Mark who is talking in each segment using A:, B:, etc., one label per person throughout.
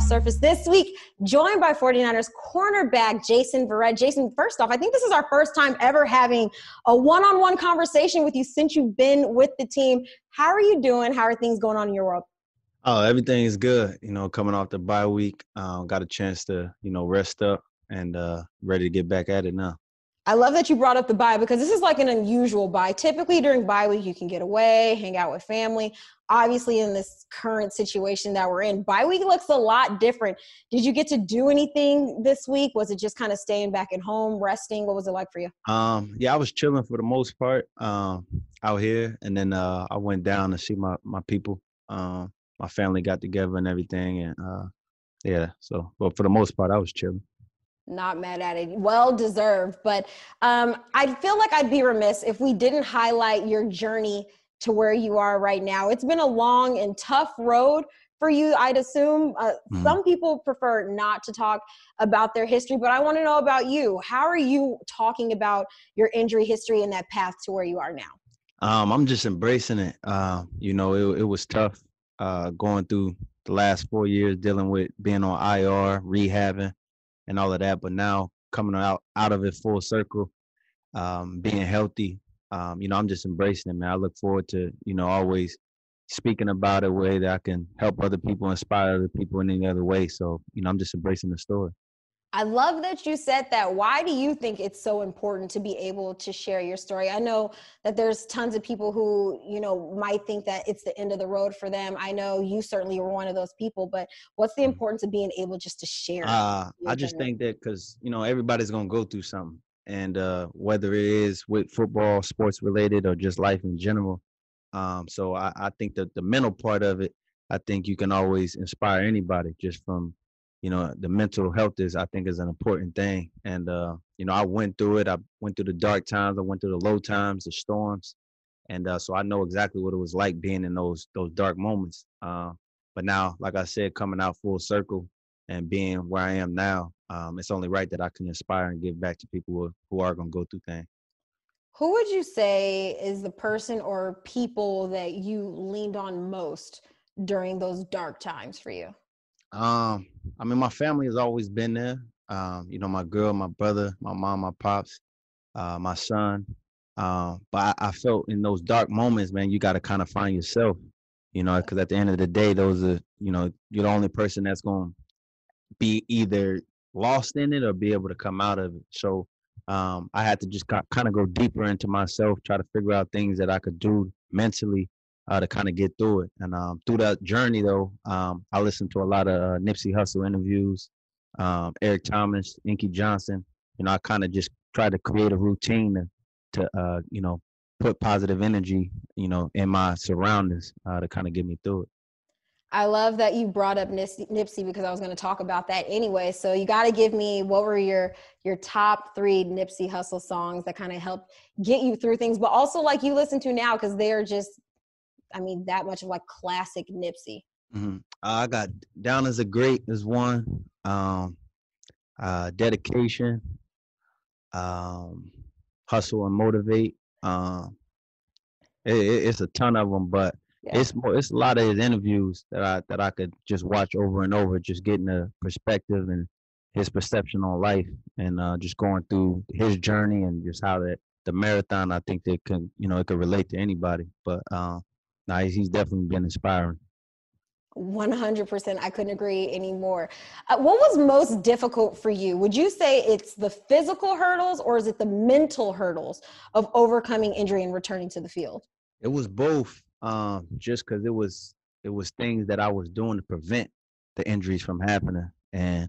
A: Surface. This week, joined by 49ers cornerback Jason Verrett. Jason, first off, I think this is our first time ever having a one on one conversation with you since you've been with the team. How are you doing? How are things going on in your world?
B: Oh, everything is good. You know, coming off the bye week, um, got a chance to, you know, rest up and uh, ready to get back at it now.
A: I love that you brought up the bye because this is like an unusual bye. Typically during bye week, you can get away, hang out with family. Obviously, in this current situation that we're in, bye week looks a lot different. Did you get to do anything this week? Was it just kind of staying back at home, resting? What was it like for you?
B: Um, yeah, I was chilling for the most part um, out here, and then uh, I went down to see my my people. Um, my family got together and everything, and uh, yeah. So, but for the most part, I was chilling
A: not mad at it. Well deserved but um, i feel like i'd be remiss if we didn't highlight your journey to where you are right now. It's been a long and tough road for you i'd assume. Uh, mm-hmm. some people prefer not to talk about their history but i want to know about you. How are you talking about your injury history and that path to where you are now?
B: Um, i'm just embracing it. Uh, you know it, it was tough uh, going through the last four years dealing with being on ir rehabbing and all of that. But now coming out out of it full circle, um, being healthy, um, you know, I'm just embracing it, man. I look forward to you know always speaking about a way that I can help other people, inspire other people in any other way. So you know, I'm just embracing the story.
A: I love that you said that. Why do you think it's so important to be able to share your story? I know that there's tons of people who, you know, might think that it's the end of the road for them. I know you certainly were one of those people, but what's the mm. importance of being able just to share?
B: Uh, I just think that because, you know, everybody's going to go through something. And uh, whether it is with football, sports related, or just life in general. Um, so I, I think that the mental part of it, I think you can always inspire anybody just from you know the mental health is i think is an important thing. And uh you know i went through it. I went through the dark times. I went through the low times the storms. And uh so i know exactly what it was like being in those those dark moments. Uh but now like i said coming out full circle and being where i am now um it's only right that i can inspire and give back to people who, who are going to go through things.
A: Who would you say is the person or people that you leaned on most during those dark times for you
B: um, I mean, my family has always been there. Um, you know, my girl, my brother, my mom, my pops, uh, my son. Uh, but I, I, felt in those dark moments, man, you got to kind of find yourself. You know, because at the end of the day, those are, you know, you're the only person that's going to be either lost in it or be able to come out of it. So um, I had to just kind of go deeper into myself, try to figure out things that I could do mentally uh, to kind of get through it. And um, through that journey, though, um, I listened to a lot of uh, Nipsey Hussle interviews, um, Eric Thomas, Inky Johnson. You know, I kind of just tried to create a routine to, to uh, you know, put positive energy, you know, in my surroundings uh, to kind of get me through it.
A: I love that you brought up Nipsey because I was going to talk about that anyway. So you got to give me what were your your top three Nipsey Hussle songs that kind of helped get you through things, but also like you listen to now because they're just I mean, that much of like classic Nipsey.
B: Mm-hmm. I got Down as a Great is one. Um, uh, dedication, um, Hussle and Motivate. Um, it, it's a ton of them, but yeah. it's more. It's a lot of his interviews that I that I could just watch over and over, just getting a perspective and his perception on life, and uh, just going through his journey and just how that the marathon. I think that can you know it could relate to anybody, but uh, no, he's definitely been inspiring.
A: 100% i couldn't agree anymore. Uh, what was most difficult for you? Would you say it's the physical hurdles or is it the mental hurdles of overcoming injury and returning to the field?
B: It was both um, just because it was it was things that i was doing to prevent the injuries from happening. And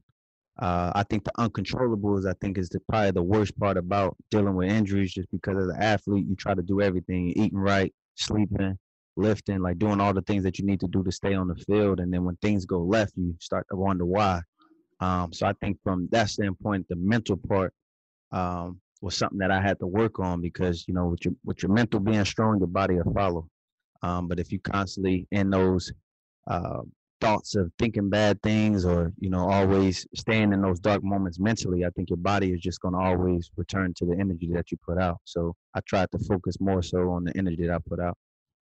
B: uh, i think the uncontrollables i think is the, probably the worst part about dealing with injuries just because as an athlete. You try to do everything eating right sleeping lifting, like doing all the things that you need to do to stay on the field. And then when things go left, you start to wonder why. Um, so I think from that standpoint, the mental part um, was something that I had to work on because you know with your with your mental being strong, your body will follow. Um, but if you constantly in those uh, thoughts of thinking bad things or you know always staying in those dark moments mentally, I think your body is just going to always return to the energy that you put out. So I tried to focus more so on the energy that I put out.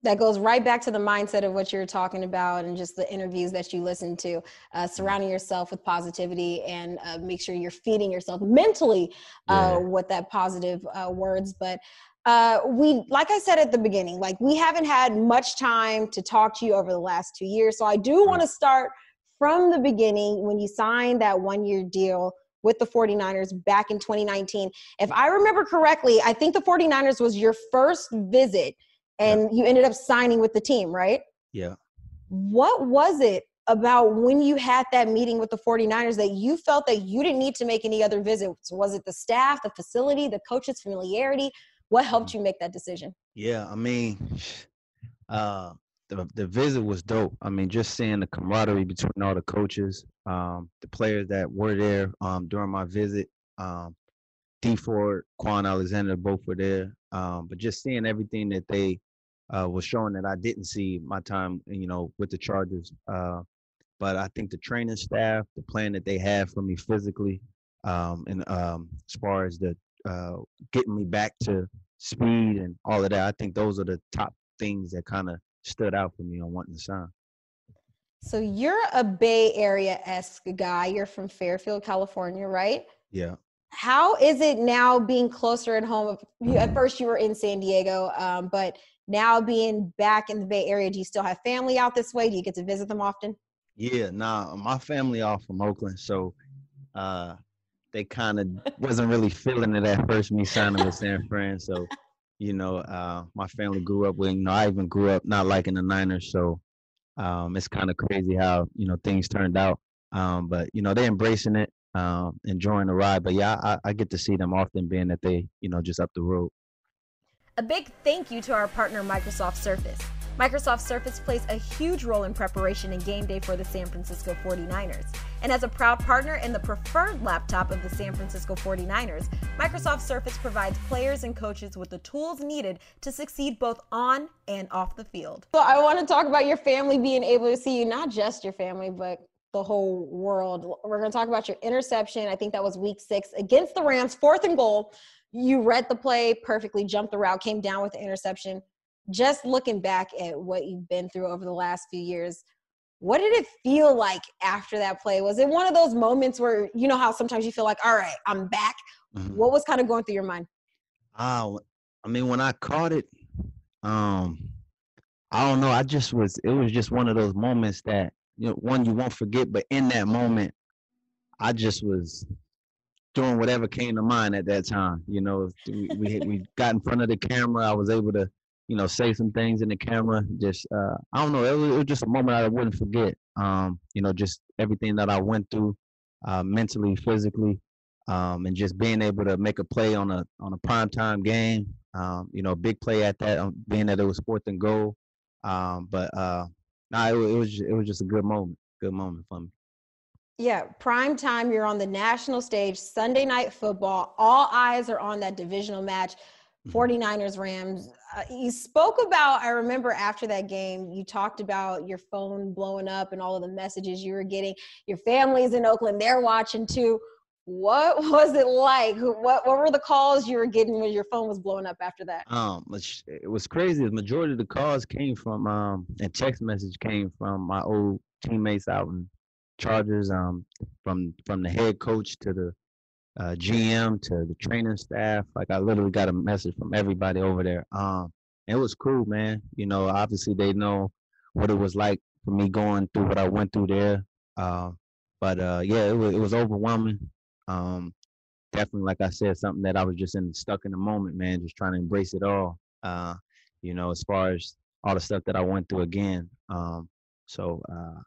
A: That goes right back to the mindset of what you're talking about and just the interviews that you listen to uh, surrounding yourself with positivity and uh, make sure you're feeding yourself mentally uh, yeah. with that positive uh, words. But uh, we like i said at the beginning like we haven't had much time to talk to you over the last two years. So i do want to start from the beginning when you signed that one year deal with the 49ers back in 2019 if i remember correctly i think the 49ers was your first visit and yeah. you ended up signing with the team, right?
B: Yeah.
A: What was it about when you had that meeting with the 49ers that you felt that you didn't need to make any other visits? Was it the staff, the facility, the coaches, familiarity? What helped mm. you make that decision?
B: Yeah, I mean, uh, the the visit was dope. I mean, just seeing the camaraderie between all the coaches, um, the players that were there um, during my visit. Um, Dee Ford, Kwon Alexander, both were there. Um, but just seeing everything that they uh, was showing that I didn't see my time, you know, with the Chargers. Uh, but I think the training staff, the plan that they had for me physically, um, and um, as far as the uh, getting me back to speed and all of that, I think those are the top things that kind of stood out for me on wanting to sign.
A: So you're a Bay Area esque guy. You're from Fairfield, California, right?
B: Yeah.
A: How is it now being closer at home? At first, you were in San Diego, um, but now being back in the Bay Area, do you still have family out this way? Do you get to visit them often?
B: Yeah, nah, my family all from Oakland, so uh, they kind of wasn't really feeling it at first. Me signing with San Fran, so you know, uh, my family grew up with. You know, I even grew up not liking the Niners, so um, it's kind of crazy how you know things turned out. Um, but you know, they're embracing it, um, enjoying the ride. But yeah, I, I get to see them often, being that they you know just up the road.
A: A big thank you to our partner, Microsoft Surface. Microsoft Surface plays a huge role in preparation and game day for the San Francisco 49ers. And as a proud partner and the preferred laptop of the San Francisco 49ers, Microsoft Surface provides players and coaches with the tools needed to succeed both on and off the field. So I want to talk about your family being able to see you, not just your family, but the whole world. We're going to talk about your interception. I think that was week six against the Rams, fourth and goal you read the play perfectly, jumped the route, came down with the interception. Just looking back at what you've been through over the last few years, what did it feel like after that play? Was it one of those moments where you know how sometimes you feel like, all right, I'm back? Mm-hmm. What was kind of going through your mind?
B: Oh, I mean, when I caught it, um, I don't know. I just was. It was just one of those moments that you know, one you won't forget. But in that moment, I just was doing whatever came to mind at that time. You know, we we, we got in front of the camera. I was able to, you know, say some things in the camera. Just uh, I don't know. It was, it was just a moment I wouldn't forget. Um, you know, just everything that I went through, uh, mentally, physically, um, and just being able to make a play on a on a prime time game. Um, you know, big play at that, um, being that it was fourth and goal. Um, but uh, nah, it, it was it was just a good moment. Good moment for me.
A: Yeah, prime time. You're on the national stage, Sunday night football. All eyes are on that divisional match, 49ers mm-hmm. Rams. Uh, you spoke about, I remember after that game, you talked about your phone blowing up and all of the messages you were getting. Your family's in Oakland, they're watching too. What was it like? What what were the calls you were getting when your phone was blowing up after that?
B: Um, it was crazy. The majority of the calls came from um, and text message came from my old teammates out in Chargers, um, from from the head coach to the uh, GM to the training staff. Like I literally got a message from everybody over there. Um, it was cool, man. You know, obviously they know what it was like for me going through what I went through there. Uh, but uh, yeah, it was it was overwhelming. Um, definitely, like I said, something that I was just in stuck in the moment, man. Just trying to embrace it all. Uh, you know, as far as all the stuff that I went through again. Um, so uh,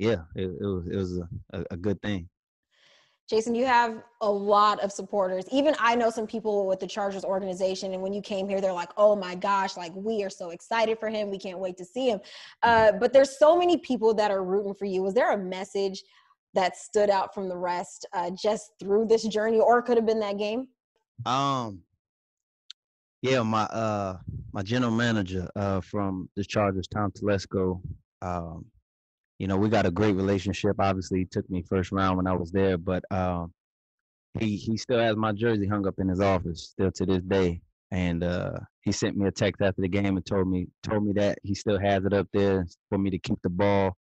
B: yeah, it, it was it was a, a good thing.
A: Jason, you have a lot of supporters. Even I know some people with the Chargers organization, and when you came here, they're like, "Oh my gosh, like we are so excited for him. We can't wait to see him." Uh, but there's so many people that are rooting for you. Was there a message that stood out from the rest uh, just through this journey, or could have been that game?
B: Um, yeah, my uh my general manager uh from the Chargers, Tom Telesco, um, you know, we got a great relationship. Obviously, he took me first round when I was there, but um, he he still has my jersey hung up in his office still to this day. and uh, he sent me a text after the game and told me told me that he still has it up there for me to keep the ball,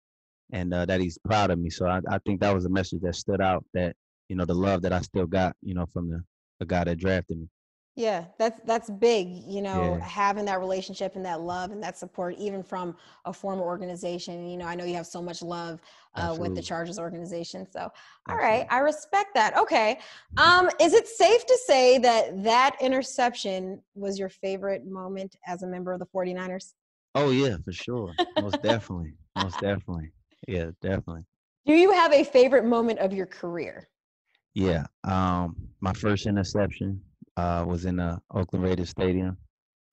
B: and uh, that he's proud of me. So I, I think that was a message that stood out. That you know the love that I still got, you know, from the the guy that drafted me.
A: Yeah, that's that's big, you know,
B: Yeah.
A: having that relationship and that love and that support, even from a former organization. You know, I know you have so much love uh, with the. Chargers organization. So, all right, I respect that. Okay, um, is it safe to say that that interception was your favorite moment as a member of the 49ers?
B: Oh yeah, for sure. Most definitely. Most definitely. Yeah, definitely.
A: Do you have a favorite moment of your career?
B: Yeah. Um, my first interception uh, was in the Oakland Raiders stadium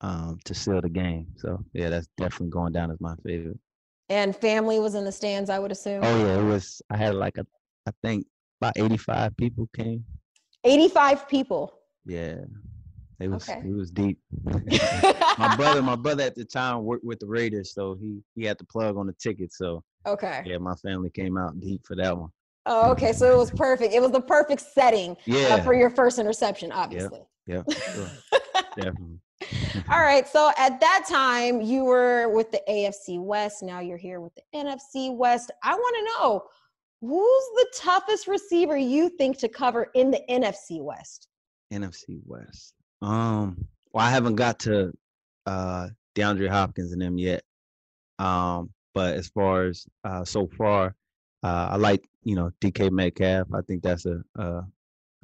B: um, to seal the game. So yeah, that's definitely going down as my favorite.
A: And family was in the stands, I would assume.
B: Oh yeah, it was. I had like a, I think about eighty-five people came.
A: 85 people.
B: Yeah, it was.
A: Okay.
B: It was deep. my brother, my brother at the time worked with the Raiders, so he he had the plug on the ticket. So
A: okay.
B: yeah, my family came out deep for that one.
A: Oh, okay. So it was perfect. It was the perfect setting uh,
B: Yeah.
A: for your first interception, obviously.
B: Yeah, sure. definitely.
A: All right. So at that time, you were with the AFC West. Now you're here with the NFC West. I want to know who's the toughest receiver you think to cover in the NFC West?
B: NFC West. Um, well, I haven't got to uh DeAndre Hopkins and them yet. Um, but as far as uh so far, uh I like, you know, DK Metcalf. I think that's a a,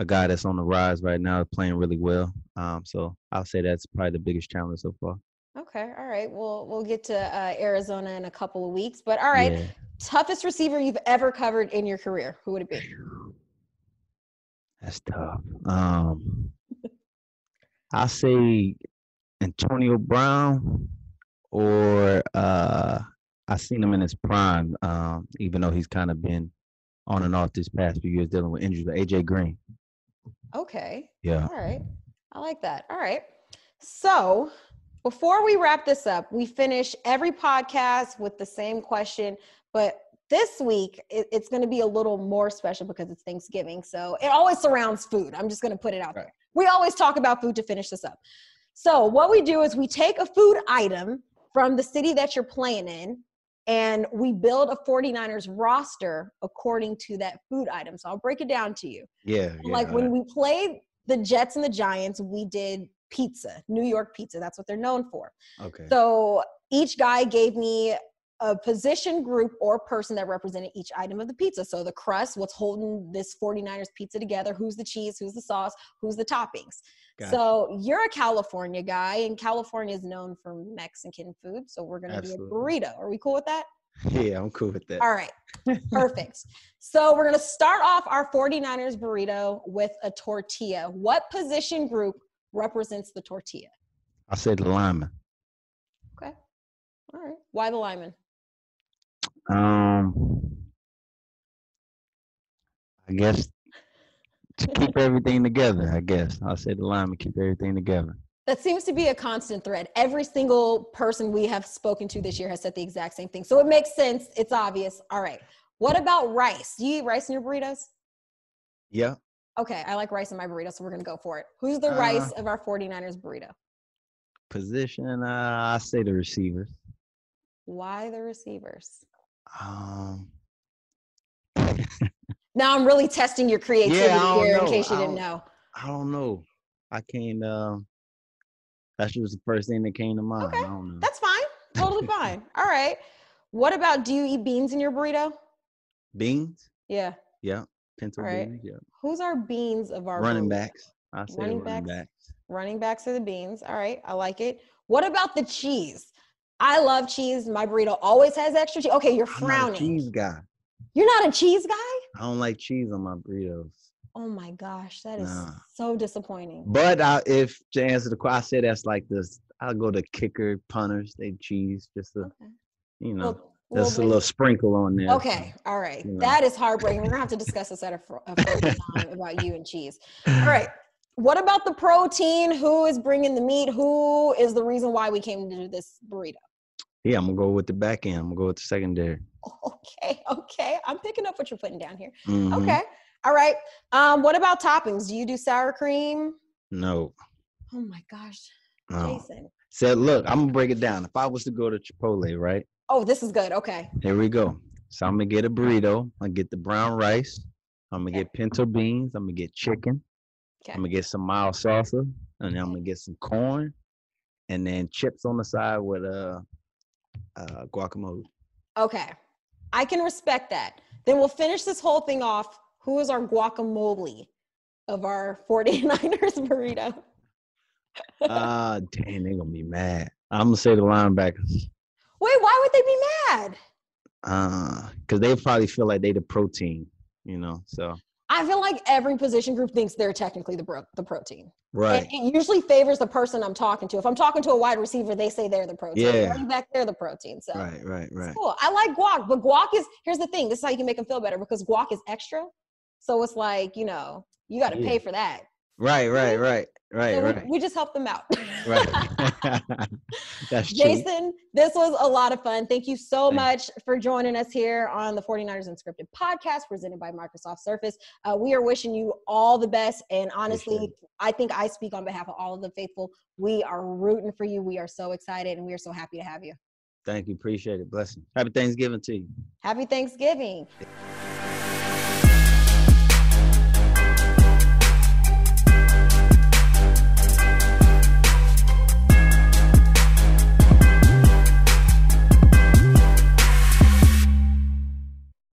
B: a guy that's on the rise right now, playing really well. Um, so I'll say that's probably the biggest challenge so far.
A: Okay. All right. We'll we'll get to uh, Arizona in a couple of weeks. But all right,
B: Yeah.
A: toughest receiver you've ever covered in your career. Who would it be?
B: That's tough. Um, I say Antonio Brown, or uh, I seen him in his prime. Um, even though he's kind of been on and off this past few years dealing with injuries. But AJ Green,
A: Okay.
B: yeah,
A: All right. I like that. All right. So before we wrap this up, we finish every podcast with the same question, but this week it- it's going to be a little more special because it's Thanksgiving. So it always surrounds food. I'm just going to put it out
B: Right.
A: there. We always talk about food to finish this up. So what we do is we take a food item from the city that you're playing in and we build a 49ers roster according to that food item. So I'll break it down to you
B: yeah, yeah.
A: like when we played the Jets and the Giants, we did pizza, New York pizza. That's what they're known for.
B: okay,
A: So each guy gave me a position group or person that represented each item of the pizza. So the crust, what's holding this 49ers pizza together, who's the cheese, who's the sauce, who's the toppings.
B: Gotcha.
A: So you're a California guy, and California is known for Mexican food. So we're going to do a burrito. Are we cool with that?
B: yeah, I'm cool with that.
A: All right. Perfect. so we're going to start off our 49ers burrito with a tortilla. What position group represents the tortilla?
B: I said the lineman.
A: Okay. All right. Why the lineman?
B: Um, I guess to keep everything together. I guess I'll say the line lineman keep everything together.
A: That seems to be a constant thread. Every single person we have spoken to this year has said the exact same thing. So it makes sense. It's obvious. All right. What about rice? Do you eat rice in your burritos?
B: Yeah,
A: Okay. I like rice in my burrito, so we're going to go for it. Who's the
B: Uh,
A: rice of our 49ers burrito?
B: position. Uh, I say the receivers.
A: Why the receivers?
B: Um,
A: Now I'm really testing your creativity
B: don't
A: here in case you didn't know.
B: I don't know. I can't. Um, that's just the first thing that came to mind.
A: Okay,
B: I don't know.
A: That's fine. Totally fine. All right. What about do you eat beans in your burrito?
B: Beans.
A: Yeah.
B: Yeah, pinto
A: Alright.
B: beans. Yeah,
A: Who's our beans of our
B: running
A: burrito?
B: backs. I say
A: Running
B: running,
A: backs?
B: backs.
A: Running backs are the beans. All right. I like it. What about the cheese? I love cheese. My burrito always has extra cheese. Okay, you're
B: I'm not a
A: frowning.
B: cheese guy.
A: You're not a cheese guy?
B: I don't like cheese on my burritos.
A: Oh my gosh, that is
B: Nah.
A: so disappointing.
B: But I, if to answer the question, I say that's like this. I'll go to kicker punters. They cheese just a,
A: Okay.
B: you know,
A: Well, well,
B: just a little sprinkle on there.
A: Okay, all right.
B: you know.
A: That is heartbreaking. We're gonna have to discuss this at a, a time about you and cheese. All right. What about the protein? Who is bringing the meat? Who is the reason why we came to do this burrito?
B: Yeah, I'm gonna go with the back end. I'm gonna go with the secondary.
A: Okay, okay. I'm picking up what you're putting down here.
B: Mhm.
A: Okay. All right. Um, what about toppings? Do you do sour cream?
B: No.
A: Oh my gosh.
B: Um,
A: Jason.
B: said, look, I'm gonna break it down. If I was to go to Chipotle, right?
A: Oh, this is good. Okay.
B: Here we go. So I'm gonna get a burrito. I get the brown rice. I'm gonna
A: Okay.
B: get pinto beans. I'm gonna get chicken.
A: Okay.
B: I'm gonna get some mild salsa, and then I'm gonna get some corn, and then chips on the side with uh, uh guacamole.
A: Okay. I can respect that. Then we'll finish this whole thing off. Who is our guacamole of our 49ers burrito?
B: Ah, dang, they gonna be mad. I'm gonna say the linebackers.
A: Wait, why would they be mad?
B: Uh, cause they probably feel like they the protein, you know. So
A: I feel like every position group thinks they're technically the bro- the protein.
B: right,
A: And it usually favors the person I'm talking to. If I'm talking to a wide receiver, they say they're the protein.
B: Yeah.
A: Running back, they're the protein. So
B: right, right, right.
A: cool. I like guac, but guac is here's the thing. This is how you can make them feel better because guac is extra. So it's like you know you got to
B: Yeah.
A: pay for that.
B: Right, right, right, right,
A: So we,
B: right,
A: we just help them out.
B: right. That's true.
A: Jason, this was a lot of fun. Thank you so
B: Thank-
A: much for joining us here on the 49ers Unscripted podcast presented by Microsoft Surface. Uh, we are wishing you all the best. And honestly,
B: Appreciate
A: I think I speak on behalf of all of the faithful. We are rooting for you. We are so excited and we are so happy to have you.
B: Thank you. Appreciate it. Blessing. Happy Thanksgiving to you.
A: Happy Thanksgiving.